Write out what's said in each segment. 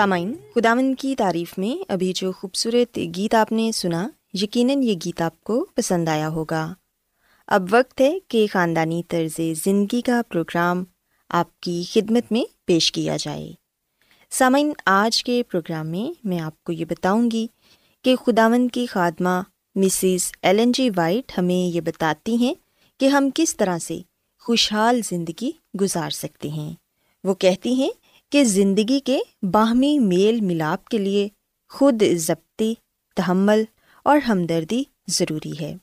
سامعین خداون کی تعریف میں ابھی جو خوبصورت گیت آپ نے سنا، یقیناً یہ گیت آپ کو پسند آیا ہوگا۔ اب وقت ہے کہ خاندانی طرز زندگی کا پروگرام آپ کی خدمت میں پیش کیا جائے۔ سامعین، آج کے پروگرام میں میں آپ کو یہ بتاؤں گی کہ خداون کی خادمہ مسز ایلن جی وائٹ ہمیں یہ بتاتی ہیں کہ ہم کس طرح سے خوشحال زندگی گزار سکتے ہیں۔ وہ کہتی ہیں کہ زندگی کے باہمی میل ملاپ کے لیے خود ضبطی، تحمل اور ہمدردی ضروری ہے۔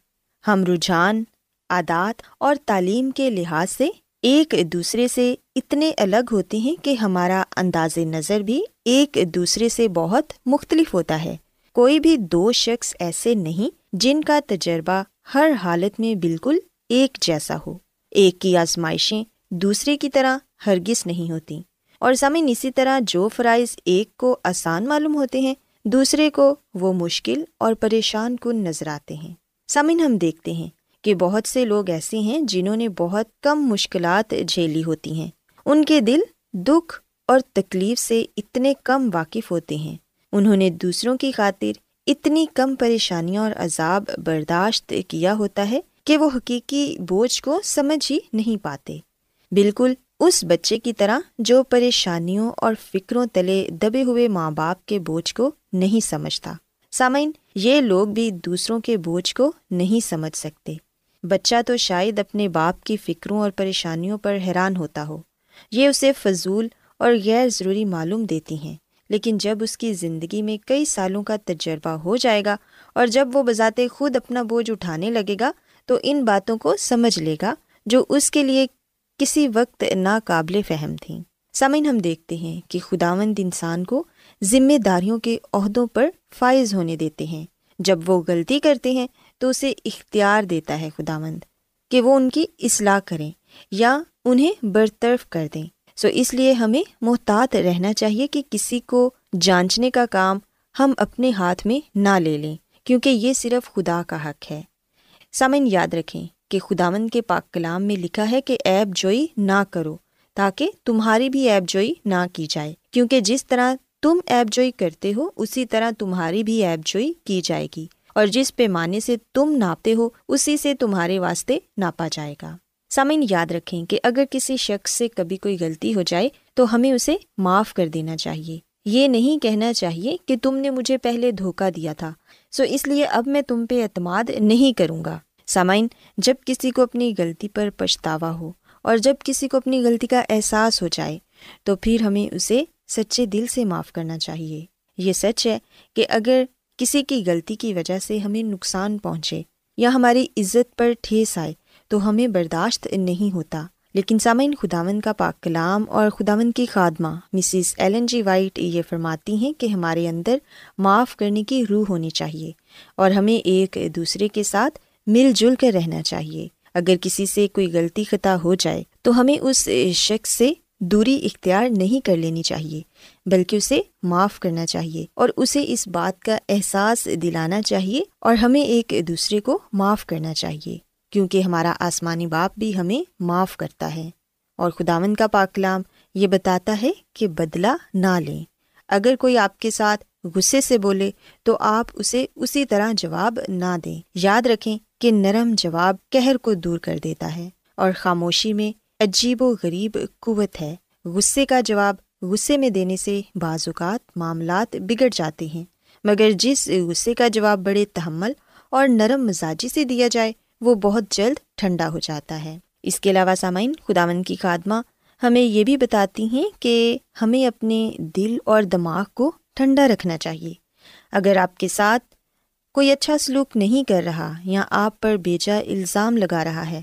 ہم رجحان، عادات اور تعلیم کے لحاظ سے ایک دوسرے سے اتنے الگ ہوتے ہیں کہ ہمارا انداز نظر بھی ایک دوسرے سے بہت مختلف ہوتا ہے۔ کوئی بھی دو شخص ایسے نہیں جن کا تجربہ ہر حالت میں بالکل ایک جیسا ہو۔ ایک کی آزمائشیں دوسرے کی طرح ہرگز نہیں ہوتی اور زمین اسی طرح جو فرائض ایک کو آسان معلوم ہوتے ہیں، دوسرے کو وہ مشکل اور پریشان کن نظر آتے ہیں۔ سمن ہم دیکھتے ہیں کہ بہت سے لوگ ایسے ہیں جنہوں نے بہت کم مشکلات جھیلی ہوتی ہیں۔ ان کے دل دکھ اور تکلیف سے اتنے کم واقف ہوتے ہیں۔ انہوں نے دوسروں کی خاطر اتنی کم پریشانیاں اور عذاب برداشت کیا ہوتا ہے کہ وہ حقیقی بوجھ کو سمجھ ہی نہیں پاتے۔ بالکل اس بچے کی طرح جو پریشانیوں اور فکروں تلے دبے ہوئے ماں باپ کے بوجھ کو نہیں سمجھتا۔ سامعین، یہ لوگ بھی دوسروں کے بوجھ کو نہیں سمجھ سکتے۔ بچہ تو شاید اپنے باپ کی فکروں اور پریشانیوں پر حیران ہوتا ہو۔ یہ اسے فضول اور غیر ضروری معلوم دیتی ہیں۔ لیکن جب اس کی زندگی میں کئی سالوں کا تجربہ ہو جائے گا اور جب وہ بذات خود اپنا بوجھ اٹھانے لگے گا تو ان باتوں کو سمجھ لے گا جو اس کے لیے کسی وقت ناقابل فہم تھیں سمعن ہم دیکھتے ہیں کہ خداوند انسان کو ذمہ داریوں کے عہدوں پر فائز ہونے دیتے ہیں۔ جب وہ غلطی کرتے ہیں تو اسے اختیار دیتا ہے خداوند کہ وہ ان کی اصلاح کریں یا انہیں برطرف کر دیں۔ سو اس لیے ہمیں محتاط رہنا چاہیے کہ کسی کو جانچنے کا کام ہم اپنے ہاتھ میں نہ لے لیں، کیونکہ یہ صرف خدا کا حق ہے۔ سامن یاد رکھیں کہ خداون کے پاک کلام میں لکھا ہے کہ ایب جوئی نہ کرو، تاکہ تمہاری بھی ایب جوئی نہ کی جائے۔ کیونکہ جس طرح تم ایب جوئی کرتے ہو، اسی طرح تمہاری بھی ایب جوئی کی جائے گی۔ اور جس پیمانے سے تم ناپتے ہو، اسی سے تمہارے واسطے ناپا جائے گا۔ سامعین، یاد رکھیں کہ اگر کسی شخص سے کبھی کوئی غلطی ہو جائے، تو ہمیں اسے معاف کر دینا چاہیے۔ یہ نہیں کہنا چاہیے کہ تم نے مجھے پہلے دھوکا دیا تھا۔ سو اس لیے اب میں تم پہ اعتماد نہیں کروں گا۔ سامعین، جب کسی کو اپنی غلطی پر پچھتاوا ہو اور جب کسی کو اپنی غلطی کا احساس ہو جائے، تو پھر ہمیں اسے سچے دل سے معاف کرنا چاہیے۔ یہ سچ ہے کہ اگر کسی کی غلطی کی وجہ سے ہمیں نقصان پہنچے یا ہماری عزت پر ٹھیس آئے، تو ہمیں برداشت نہیں ہوتا۔ لیکن سامعین خداون کا پاک کلام اور خداون کی خادمہ مسز ایلن جی وائٹ یہ فرماتی ہیں کہ ہمارے اندر معاف کرنے کی روح ہونی چاہیے اور ہمیں ایک دوسرے کے ساتھ مل جل کر رہنا چاہیے۔ اگر کسی سے کوئی غلطی خطا ہو جائے، تو ہمیں اس شخص سے دوری اختیار نہیں کر لینی چاہیے، بلکہ اسے معاف کرنا چاہیے اور اسے اس بات کا احساس دلانا چاہیے اور ہمیں ایک دوسرے کو معاف کرنا چاہیے، کیونکہ ہمارا آسمانی باپ بھی ہمیں معاف کرتا ہے۔ اور خداون کا پاکلام یہ بتاتا ہے کہ بدلا نہ لیں۔ اگر کوئی آپ کے ساتھ غصے سے بولے، تو آپ اسے اسی طرح جواب نہ دیں۔ یاد رکھیں کہ نرم جواب کہر کو دور کر دیتا ہے اور خاموشی میں عجیب و غریب قوت ہے۔ غصے کا جواب غصے میں دینے سے بعض اوقات معاملات بگڑ جاتے ہیں۔ مگر جس غصے کا جواب بڑے تحمل اور نرم مزاجی سے دیا جائے، وہ بہت جلد ٹھنڈا ہو جاتا ہے۔ اس کے علاوہ سامعین خداون کی خادمہ ہمیں یہ بھی بتاتی ہیں کہ ہمیں اپنے دل اور دماغ کو ٹھنڈا رکھنا چاہیے۔ اگر آپ کے ساتھ کوئی اچھا سلوک نہیں کر رہا یا آپ پر بیجا الزام لگا رہا ہے،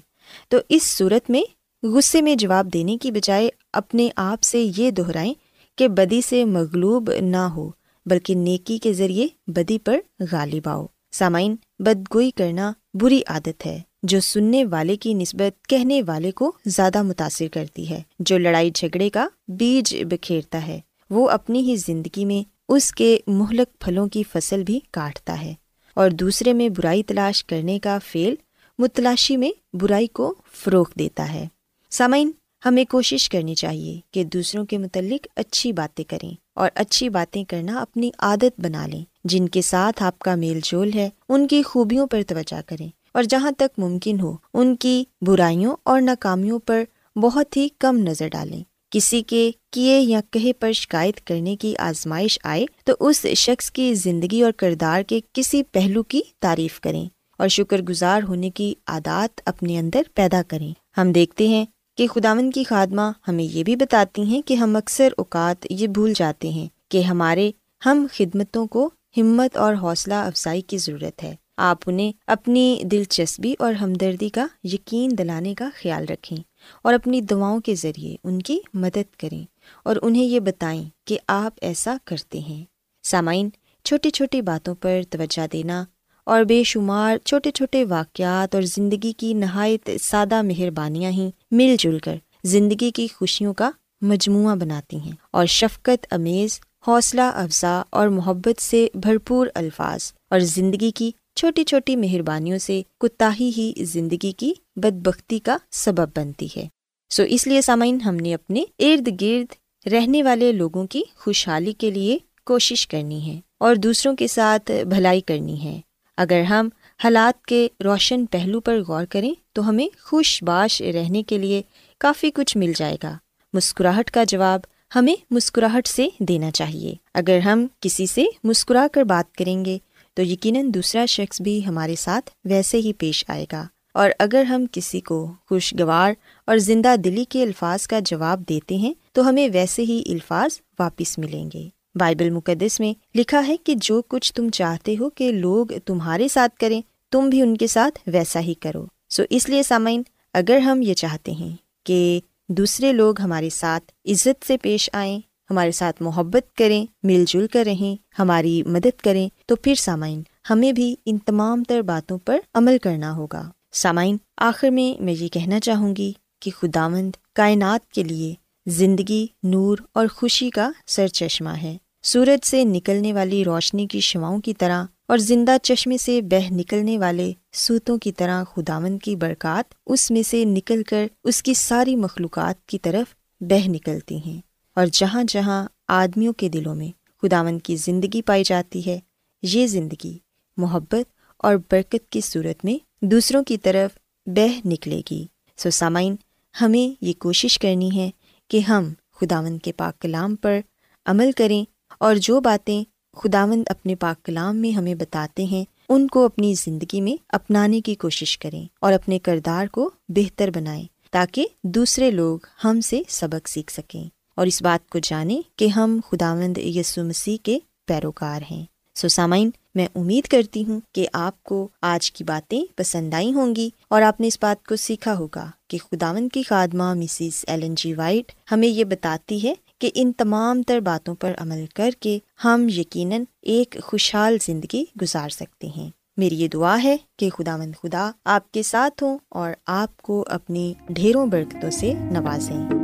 تو اس صورت میں غصے میں جواب دینے کی بجائے اپنے آپ سے یہ دہرائیں کہ بدی سے مغلوب نہ ہو، بلکہ نیکی کے ذریعے بدی پر غالب آؤ۔ سامعین، بدگوئی کرنا بری عادت ہے، جو سننے والے کی نسبت کہنے والے کو زیادہ متاثر کرتی ہے۔ جو لڑائی جھگڑے کا بیج بکھیرتا ہے، وہ اپنی ہی زندگی میں اس کے مہلک پھلوں کی فصل بھی کاٹتا ہے۔ اور دوسرے میں برائی تلاش کرنے کا فیل متلاشی میں برائی کو فروغ دیتا ہے۔ سامعین، ہمیں کوشش کرنی چاہیے کہ دوسروں کے متعلق اچھی باتیں کریں اور اچھی باتیں کرنا اپنی عادت بنا لیں۔ جن کے ساتھ آپ کا میل جول ہے، ان کی خوبیوں پر توجہ کریں اور جہاں تک ممکن ہو، ان کی برائیوں اور ناکامیوں پر بہت ہی کم نظر ڈالیں۔ کسی کے کیے یا کہے پر شکایت کرنے کی آزمائش آئے تو اس شخص کی زندگی اور کردار کے کسی پہلو کی تعریف کریں اور شکر گزار ہونے کی عادات اپنے اندر پیدا کریں۔ ہم دیکھتے ہیں کہ خداون کی خادمہ ہمیں یہ بھی بتاتی ہیں کہ ہم اکثر اوقات یہ بھول جاتے ہیں کہ ہمارے ہم خدمتوں کو ہمت اور حوصلہ افزائی کی ضرورت ہے۔ آپ انہیں اپنی دلچسپی اور ہمدردی کا یقین دلانے کا خیال رکھیں۔ اور اپنی دعاؤں کے ذریعے ان کی مدد کریں اور انہیں یہ بتائیں کہ آپ ایسا کرتے ہیں۔ سامعین، چھوٹی چھوٹی باتوں پر توجہ دینا اور بے شمار چھوٹے چھوٹے واقعات اور زندگی کی نہایت سادہ مہربانیاں ہی مل جل کر زندگی کی خوشیوں کا مجموعہ بناتی ہیں اور شفقت، امیز، حوصلہ، افزا اور محبت سے بھرپور الفاظ اور زندگی کی چھوٹی چھوٹی مہربانیوں سے کتاہی ہی زندگی کی بد بختی کا سبب بنتی ہے۔ سو اس لیے سامعین، ہم نے اپنے ارد گرد رہنے والے لوگوں کی خوشحالی کے لیے کوشش کرنی ہے اور دوسروں کے ساتھ بھلائی کرنی ہے۔ اگر ہم حالات کے روشن پہلو پر غور کریں تو ہمیں خوش باش رہنے کے لیے کافی کچھ مل جائے گا۔ مسکراہٹ کا جواب ہمیں مسکراہٹ سے دینا چاہیے۔ اگر ہم کسی سے مسکرا کر بات کریں گے تو یقیناً دوسرا شخص بھی ہمارے ساتھ ویسے ہی پیش آئے گا۔ اور اگر ہم کسی کو خوشگوار اور زندہ دلی کے الفاظ کا جواب دیتے ہیں، تو ہمیں ویسے ہی الفاظ واپس ملیں گے۔ بائبل مقدس میں لکھا ہے کہ جو کچھ تم چاہتے ہو کہ لوگ تمہارے ساتھ کریں، تم بھی ان کے ساتھ ویسا ہی کرو۔ سو اس لیے سامعین، اگر ہم یہ چاہتے ہیں کہ دوسرے لوگ ہمارے ساتھ عزت سے پیش آئیں ہمارے ساتھ محبت کریں، مل جل کر رہیں، ہماری مدد کریں، تو پھر سامعین، ہمیں بھی ان تمام تر باتوں پر عمل کرنا ہوگا۔ سامعین، آخر میں میں یہ کہنا چاہوں گی کہ خداوند کائنات کے لیے زندگی، نور اور خوشی کا سر چشمہ ہے۔ سورج سے نکلنے والی روشنی کی شواؤں کی طرح اور زندہ چشمے سے بہ نکلنے والے سوتوں کی طرح خداون کی برکات اس میں سے نکل کر اس کی ساری مخلوقات کی طرف بہ نکلتی ہیں۔ اور جہاں جہاں آدمیوں کے دلوں میں خداون کی زندگی پائی جاتی ہے، یہ زندگی محبت اور برکت کی صورت میں دوسروں کی طرف بہ نکلے گی۔ سو سامعین، ہمیں یہ کوشش کرنی ہے کہ ہم خداون کے پاک کلام پر عمل کریں اور جو باتیں خداوند اپنے پاک کلام میں ہمیں بتاتے ہیں، ان کو اپنی زندگی میں اپنانے کی کوشش کریں اور اپنے کردار کو بہتر بنائیں تاکہ دوسرے لوگ ہم سے سبق سیکھ سکیں۔ اور اس بات کو جانیں کہ ہم خداوند یسو مسیح کے پیروکار ہیں۔ سو سامعین، میں امید کرتی ہوں کہ آپ کو آج کی باتیں پسند آئی ہوں گی اور آپ نے اس بات کو سیکھا ہوگا کہ خداون کی خادمہ مسز ایلن جی وائٹ ہمیں یہ بتاتی ہے کہ ان تمام تر باتوں پر عمل کر کے ہم یقیناً ایک خوشحال زندگی گزار سکتے ہیں۔ میری یہ دعا ہے کہ خدا مند خدا آپ کے ساتھ ہوں اور آپ کو اپنی ڈھیروں برکتوں سے نوازیں۔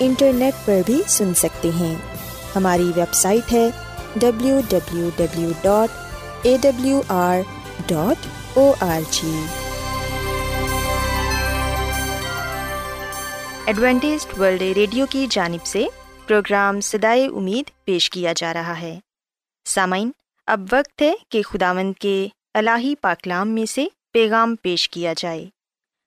انٹرنیٹ پر بھی سن سکتے ہیں۔ ہماری ویب سائٹ ہے W W W dot A W R dot O R G Adventist world radio کی جانب سے پروگرام سدائے امید پیش کیا جا رہا ہے۔ سامعین، اب وقت ہے کہ خداوند کے الہی پاکلام میں سے پیغام پیش کیا جائے۔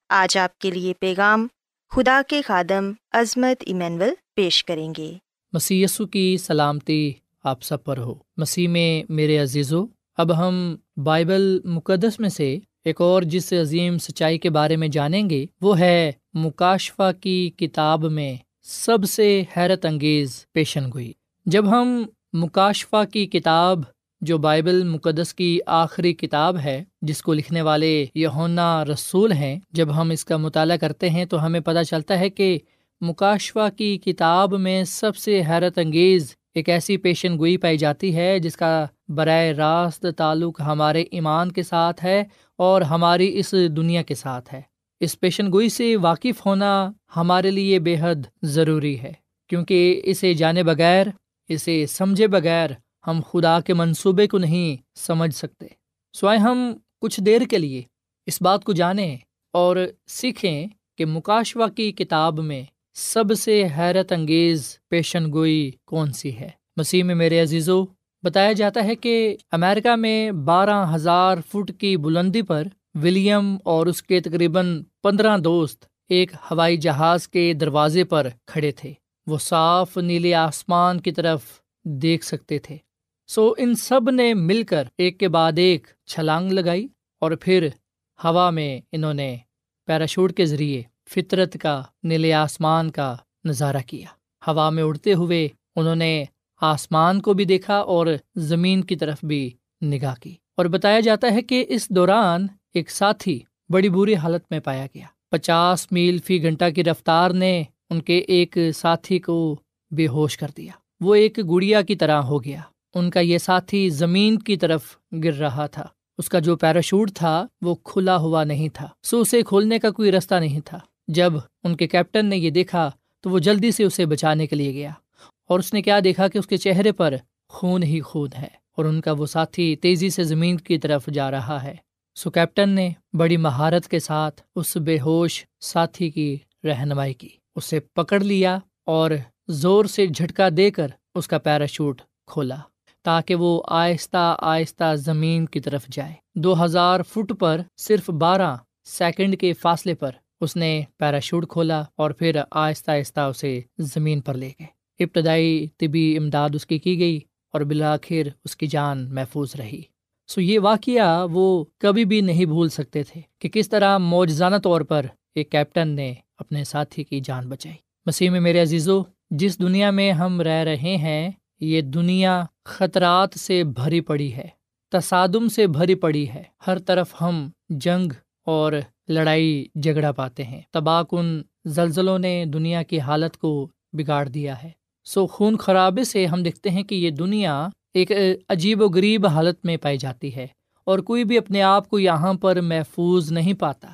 آج آپ کے لیے پیغام خدا کے خادم عظمت ایمینول پیش کریں گے۔ مسی کی سلامتی آپ سب پر ہو۔ مسیح میں میرے عزیز و اب ہم بائبل مقدس میں سے ایک اور جس عظیم سچائی کے بارے میں جانیں گے، وہ ہے مکاشفہ کی کتاب میں سب سے حیرت انگیز پیشن گوئی۔ جب ہم مکاشفہ کی کتاب جو بائبل مقدس کی آخری کتاب ہے، جس کو لکھنے والے یونا رسول ہیں، جب ہم اس کا مطالعہ کرتے ہیں تو ہمیں پتہ چلتا ہے کہ مکاشفہ کی کتاب میں سب سے حیرت انگیز ایک ایسی پیشن گوئی پائی جاتی ہے، جس کا براہ راست تعلق ہمارے ایمان کے ساتھ ہے اور ہماری اس دنیا کے ساتھ ہے۔ اس پیشن گوئی سے واقف ہونا ہمارے لیے بے حد ضروری ہے، کیونکہ اسے جانے بغیر، اسے سمجھے بغیر ہم خدا کے منصوبے کو نہیں سمجھ سکتے۔ سوائے ہم کچھ دیر کے لیے اس بات کو جانیں اور سیکھیں کہ مکاشوا کی کتاب میں سب سے حیرت انگیز پیشن گوئی کون سی ہے۔ مسیح میں میرے عزیزو، بتایا جاتا ہے کہ امریکہ میں بارہ ہزار فٹ کی بلندی پر ولیم اور اس کے تقریباً پندرہ دوست ایک ہوائی جہاز کے دروازے پر کھڑے تھے۔ وہ صاف نیلے آسمان کی طرف دیکھ سکتے تھے۔ سو ان سب نے مل کر ایک کے بعد ایک چھلانگ لگائی اور پھر ہوا میں انہوں نے پیراشوٹ کے ذریعے فطرت کا، نیلے آسمان کا نظارہ کیا۔ ہوا میں اڑتے ہوئے انہوں نے آسمان کو بھی دیکھا اور زمین کی طرف بھی نگاہ کی۔ اور بتایا جاتا ہے کہ اس دوران ایک ساتھی بڑی بری حالت میں پایا گیا۔ پچاس میل فی گھنٹہ کی رفتار نے ان کے ایک ساتھی کو بے ہوش کر دیا۔ وہ ایک گڑیا کی طرح ہو گیا۔ ان کا یہ ساتھی زمین کی طرف گر رہا تھا۔ اس کا جو پیراشوٹ تھا وہ کھلا ہوا نہیں تھا، سو اسے کھولنے کا کوئی رستہ نہیں تھا۔ جب ان کے کیپٹن نے یہ دیکھا تو وہ جلدی سے اسے بچانے کے لیے گیا۔ اور اس نے کیا دیکھا کہ اس کے چہرے پر خون ہی خون ہے اور ان کا وہ ساتھی تیزی سے زمین کی طرف جا رہا ہے۔ سو کیپٹن نے بڑی مہارت کے ساتھ اس بے ہوش ساتھی کی رہنمائی کی۔ اسے پکڑ لیا اور زور سے جھٹکا دے کر اس کا پیراشوٹ کھولا۔ تاکہ وہ آہستہ آہستہ زمین کی طرف جائے۔ دو ہزار فٹ پر صرف بارہ سیکنڈ کے فاصلے پر اس نے پیراشوٹ کھولا اور پھر آہستہ آہستہ اسے زمین پر لے گئے۔ ابتدائی طبی امداد اس کی کی گئی اور بالآخر اس کی جان محفوظ رہی۔ سو یہ واقعہ وہ کبھی بھی نہیں بھول سکتے تھے کہ کس طرح موجزانہ طور پر ایک کیپٹن نے اپنے ساتھی کی جان بچائی۔ مسیح میں میرے عزیزو، جس دنیا میں ہم رہ رہے ہیں یہ دنیا خطرات سے بھری پڑی ہے، تصادم سے بھری پڑی ہے۔ ہر طرف ہم جنگ اور لڑائی جھگڑا پاتے ہیں۔ تباہ کن زلزلوں نے دنیا کی حالت کو بگاڑ دیا ہے۔ سو خون خرابے سے ہم دیکھتے ہیں کہ یہ دنیا ایک عجیب و غریب حالت میں پائی جاتی ہے اور کوئی بھی اپنے آپ کو یہاں پر محفوظ نہیں پاتا۔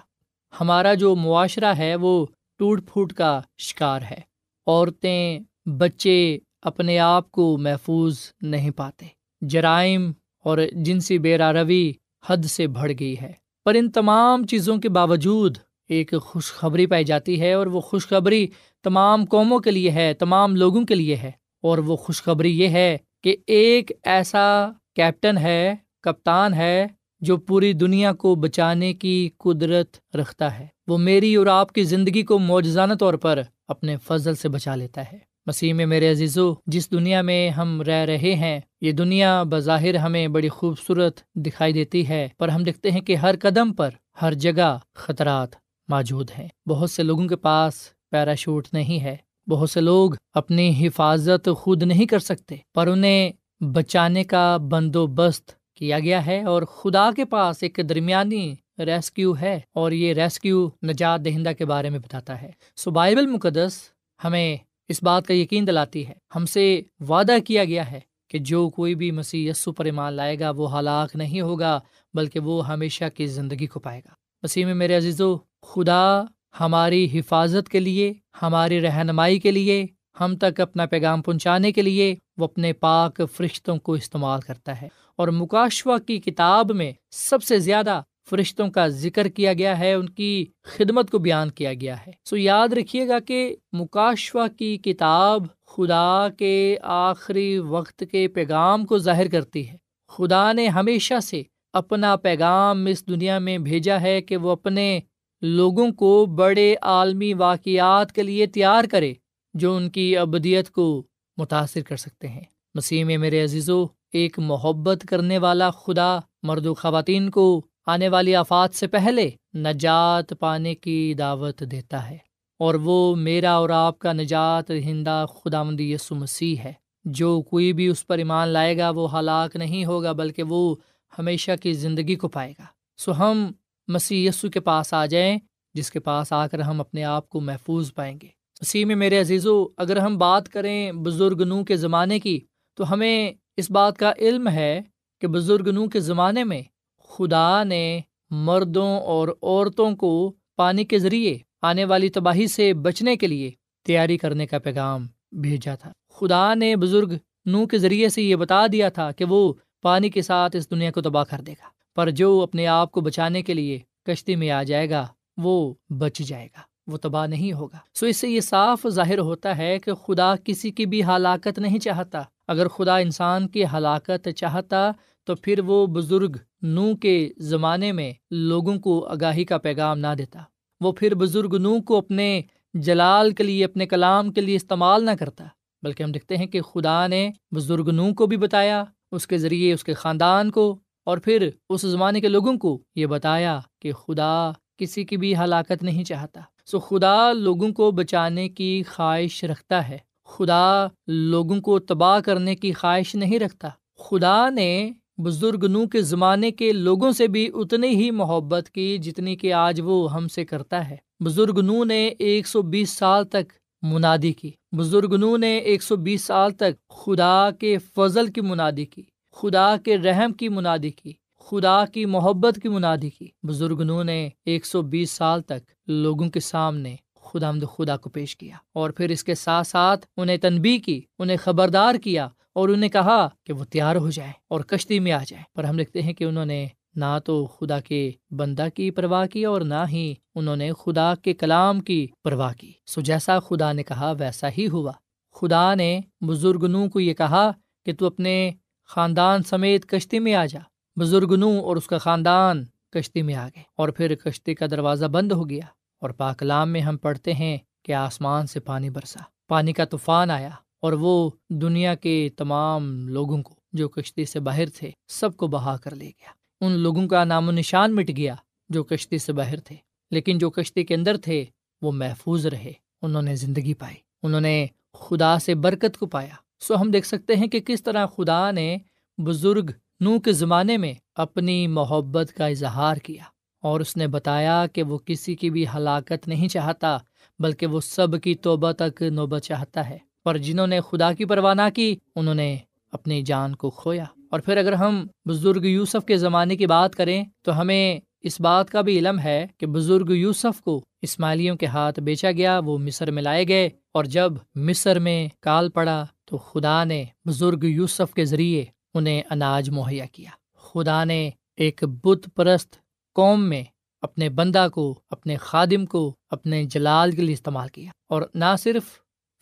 ہمارا جو معاشرہ ہے وہ ٹوٹ پھوٹ کا شکار ہے۔ عورتیں، بچے اپنے آپ کو محفوظ نہیں پاتے۔ جرائم اور جنسی بیرا روی حد سے بڑھ گئی ہے۔ پر ان تمام چیزوں کے باوجود ایک خوشخبری پائی جاتی ہے اور وہ خوشخبری تمام قوموں کے لیے ہے، تمام لوگوں کے لیے ہے۔ اور وہ خوشخبری یہ ہے کہ ایک ایسا کیپٹن ہے، کپتان ہے، جو پوری دنیا کو بچانے کی قدرت رکھتا ہے۔ وہ میری اور آپ کی زندگی کو موجزانہ طور پر اپنے فضل سے بچا لیتا ہے۔ مسیح میں میرے عزیزو، جس دنیا میں ہم رہ رہے ہیں، یہ دنیا بظاہر ہمیں بڑی خوبصورت دکھائی دیتی ہے، پر ہم دیکھتے ہیں کہ ہر قدم پر ہر جگہ خطرات موجود ہیں۔ بہت سے لوگوں کے پاس پیراشوٹ نہیں ہے، بہت سے لوگ اپنی حفاظت خود نہیں کر سکتے، پر انہیں بچانے کا بندوبست کیا گیا ہے اور خدا کے پاس ایک درمیانی ریسکیو ہے اور یہ ریسکیو نجات دہندہ کے بارے میں بتاتا ہے۔ سو بائبل مقدس ہمیں اس بات کا یقین دلاتی ہے۔ ہم سے وعدہ کیا گیا ہے کہ جو کوئی بھی مسیح یسو پر ایمان لائے گا، وہ ہلاک نہیں ہوگا، بلکہ وہ ہمیشہ کی زندگی کو پائے گا۔ مسیح میں میرے عزیز و خدا ہماری حفاظت کے لیے، ہماری رہنمائی کے لیے، ہم تک اپنا پیغام پہنچانے کے لیے وہ اپنے پاک فرشتوں کو استعمال کرتا ہے۔ اور مکاشوا کی کتاب میں سب سے زیادہ فرشتوں کا ذکر کیا گیا ہے، ان کی خدمت کو بیان کیا گیا ہے۔ سو یاد رکھیے گا کہ مکاشوا کی کتاب خدا کے آخری وقت کے پیغام کو ظاہر کرتی ہے۔ خدا نے ہمیشہ سے اپنا پیغام اس دنیا میں بھیجا ہے کہ وہ اپنے لوگوں کو بڑے عالمی واقعات کے لیے تیار کرے، جو ان کی ابدیت کو متاثر کر سکتے ہیں۔ مسیح میں میرے عزیزو، ایک محبت کرنے والا خدا مرد و خواتین کو آنے والی آفات سے پہلے نجات پانے کی دعوت دیتا ہے اور وہ میرا اور آپ کا نجات ہندہ خدا مند یسو مسیح ہے۔ جو کوئی بھی اس پر ایمان لائے گا وہ ہلاک نہیں ہوگا، بلکہ وہ ہمیشہ کی زندگی کو پائے گا۔ سو ہم مسیح یسو کے پاس آ جائیں، جس کے پاس آ کر ہم اپنے آپ کو محفوظ پائیں گے۔ مسیح میں میرے عزیزو، اگر ہم بات کریں بزرگ نو کے زمانے کی، تو ہمیں اس بات کا علم ہے کہ بزرگ نو کے زمانے میں خدا نے مردوں اور عورتوں کو پانی کے ذریعے آنے والی تباہی سے بچنے کے لیے تیاری کرنے کا پیغام بھیجا تھا۔ خدا نے بزرگ نو کے ذریعے سے یہ بتا دیا تھا کہ وہ پانی کے ساتھ اس دنیا کو تباہ کر دے گا، پر جو اپنے آپ کو بچانے کے لیے کشتی میں آ جائے گا، وہ بچ جائے گا، وہ تباہ نہیں ہوگا۔ سو اس سے یہ صاف ظاہر ہوتا ہے کہ خدا کسی کی بھی ہلاکت نہیں چاہتا۔ اگر خدا انسان کی ہلاکت چاہتا تو پھر وہ بزرگ نو کے زمانے میں لوگوں کو آگاہی کا پیغام نہ دیتا۔ وہ پھر بزرگ نو کو اپنے جلال کے لیے، اپنے کلام کے لیے استعمال نہ کرتا، بلکہ ہم دیکھتے ہیں کہ خدا نے بزرگ نو کو بھی بتایا، اس کے ذریعے اس کے خاندان کو، اور پھر اس زمانے کے لوگوں کو یہ بتایا کہ خدا کسی کی بھی ہلاکت نہیں چاہتا۔ سو خدا لوگوں کو بچانے کی خواہش رکھتا ہے۔ خدا لوگوں کو تباہ کرنے کی خواہش نہیں رکھتا۔ خدا نے بزرگ نو کے زمانے کے لوگوں سے بھی اتنی ہی محبت کی جتنی کہ آج وہ ہم سے کرتا ہے۔ بزرگ نو نے ایک سو بیس سال تک منادی کی۔ بزرگ نو نے ایک سو بیس سال تک خدا کے فضل کی منادی کی۔ خدا کے رحم کی منادی کی۔ خدا کی محبت کی منادی کی۔ بزرگ نو نے ایک سو بیس سال تک لوگوں کے سامنے خدا مد خدا کو پیش کیا اور پھر اس کے ساتھ ساتھ انہیں تنبی کی، انہیں خبردار کیا اور انہیں کہا کہ وہ تیار ہو جائے اور کشتی میں آ جائے پر ہم لکھتے ہیں کہ انہوں نے نہ تو خدا کے بندہ کی پرواہ کی اور نہ ہی انہوں نے خدا کے کلام کی پرواہ کی۔ سو جیسا خدا نے کہا، ویسا ہی ہوا۔ خدا نے بزرگ نو کو یہ کہا کہ تو اپنے خاندان سمیت کشتی میں آ جا۔ بزرگ نو اور اس کا خاندان کشتی میں آ گئے اور پھر کشتی کا دروازہ بند ہو گیا اور پاکلام میں ہم پڑھتے ہیں کہ آسمان سے پانی برسا۔ پانی کا طوفان آیا۔ اور وہ دنیا کے تمام لوگوں کو جو کشتی سے باہر تھے، سب کو بہا کر لے گیا۔ ان لوگوں کا نام و نشان مٹ گیا جو کشتی سے باہر تھے، لیکن جو کشتی کے اندر تھے، وہ محفوظ رہے، انہوں نے زندگی پائی۔ انہوں نے خدا سے برکت کو پایا۔ سو ہم دیکھ سکتے ہیں کہ کس طرح خدا نے بزرگ نو کے زمانے میں اپنی محبت کا اظہار کیا، اور اس نے بتایا کہ وہ کسی کی بھی ہلاکت نہیں چاہتا، بلکہ وہ سب کی توبہ تک نوبت چاہتا ہے۔ پر جنہوں نے خدا کی پروانہ کی، انہوں نے اپنی جان کو کھویا۔ اور پھر اگر ہم بزرگ یوسف کے زمانے کی بات کریں، تو ہمیں اس بات کا بھی علم ہے کہ بزرگ یوسف کو اسماعیلیوں کے ہاتھ بیچا گیا، وہ مصر میں لائے گئے۔ اور جب مصر میں کال پڑا، تو خدا نے بزرگ یوسف کے ذریعے انہیں اناج مہیا کیا۔ خدا نے ایک بت پرست قوم میں اپنے بندہ کو، اپنے خادم کو، اپنے جلال کے لیے استعمال کیا۔ اور نہ صرف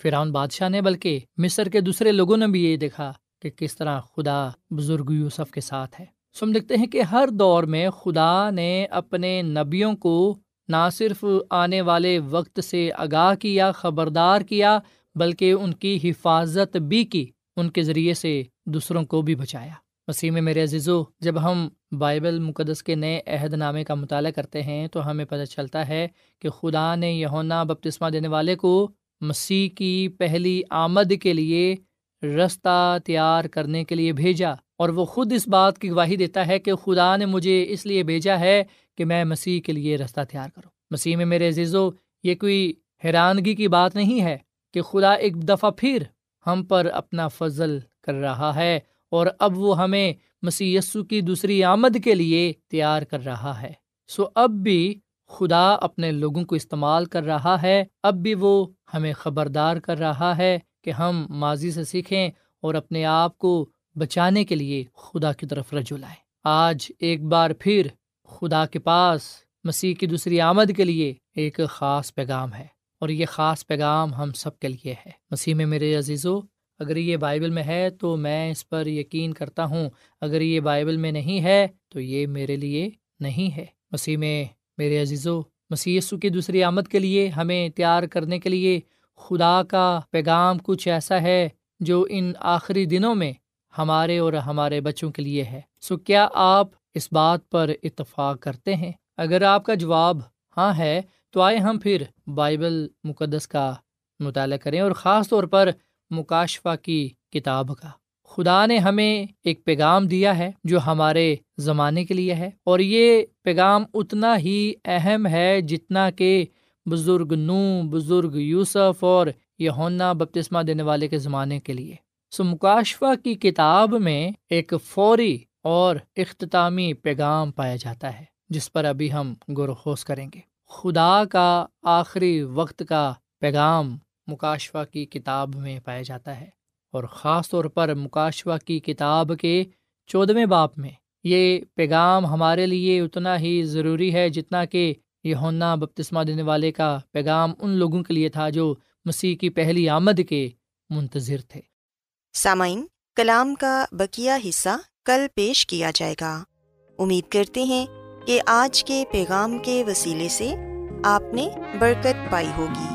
فرعون بادشاہ نے، بلکہ مصر کے دوسرے لوگوں نے بھی یہ دیکھا کہ کس طرح خدا بزرگ یوسف کے ساتھ ہے۔ سو ہم دیکھتے ہیں کہ ہر دور میں خدا نے اپنے نبیوں کو نہ صرف آنے والے وقت سے آگاہ کیا، خبردار کیا، بلکہ ان کی حفاظت بھی کی، ان کے ذریعے سے دوسروں کو بھی بچایا۔ مسیح میں میرے عزیزو، جب ہم بائبل مقدس کے نئے عہد نامے کا مطالعہ کرتے ہیں تو ہمیں پتہ چلتا ہے کہ خدا نے یہونا بپتسمہ دینے والے کو مسیح کی پہلی آمد کے لیے رستہ تیار کرنے کے لیے بھیجا اور وہ خود اس بات کی گواہی دیتا ہے کہ خدا نے مجھے اس لیے بھیجا ہے کہ میں مسیح کے لیے رستہ تیار کروں۔ مسیح میں میرے عزیزو، یہ کوئی حیرانگی کی بات نہیں ہے کہ خدا ایک دفعہ پھر ہم پر اپنا فضل کر رہا ہے اور اب وہ ہمیں مسی کی دوسری آمد کے لیے تیار کر رہا ہے۔ سو اب بھی خدا اپنے لوگوں کو استعمال کر رہا ہے، اب بھی وہ ہمیں خبردار کر رہا ہے کہ ہم ماضی سے سیکھیں اور اپنے آپ کو بچانے کے لیے خدا کی طرف رجوع لائیں۔ آج ایک بار پھر خدا کے پاس مسیح کی دوسری آمد کے لیے ایک خاص پیغام ہے اور یہ خاص پیغام ہم سب کے لیے ہے۔ مسیح میں میرے عزیزو، اگر یہ بائبل میں ہے تو میں اس پر یقین کرتا ہوں، اگر یہ بائبل میں نہیں ہے تو یہ میرے لیے نہیں ہے۔ مسیح میں میرے عزیز و مسی کی دوسری آمد کے لیے ہمیں تیار کرنے کے لیے خدا کا پیغام کچھ ایسا ہے جو ان آخری دنوں میں ہمارے اور ہمارے بچوں کے لیے ہے۔ سو کیا آپ اس بات پر اتفاق کرتے ہیں؟ اگر آپ کا جواب ہاں ہے، تو آئے ہم پھر بائبل مقدس کا مطالعہ کریں اور خاص طور پر مکاشفہ کی کتاب کا۔ خدا نے ہمیں ایک پیغام دیا ہے جو ہمارے زمانے کے لیے ہے اور یہ پیغام اتنا ہی اہم ہے جتنا کہ بزرگ نو، بزرگ یوسف اور یہ بپتسمہ دینے والے کے زمانے کے لیے۔ سو مکاشفہ کی کتاب میں ایک فوری اور اختتامی پیغام پایا جاتا ہے، جس پر ابھی ہم غور خوش کریں گے۔ خدا کا آخری وقت کا پیغام مکاشفہ کی کتاب میں پایا جاتا ہے۔ اور خاص طور پر مکاشوہ کی کتاب کے چودھویں باپ میں۔ یہ پیغام ہمارے لیے اتنا ہی ضروری ہے جتنا کہ یہ ہونا بپتسمہ دینے والے کا پیغام ان لوگوں کے لیے تھا جو مسیح کی پہلی آمد کے منتظر تھے۔ سامعین، کلام کا بکیا حصہ کل پیش کیا جائے گا۔ امید کرتے ہیں کہ آج کے پیغام کے وسیلے سے آپ نے برکت پائی ہوگی۔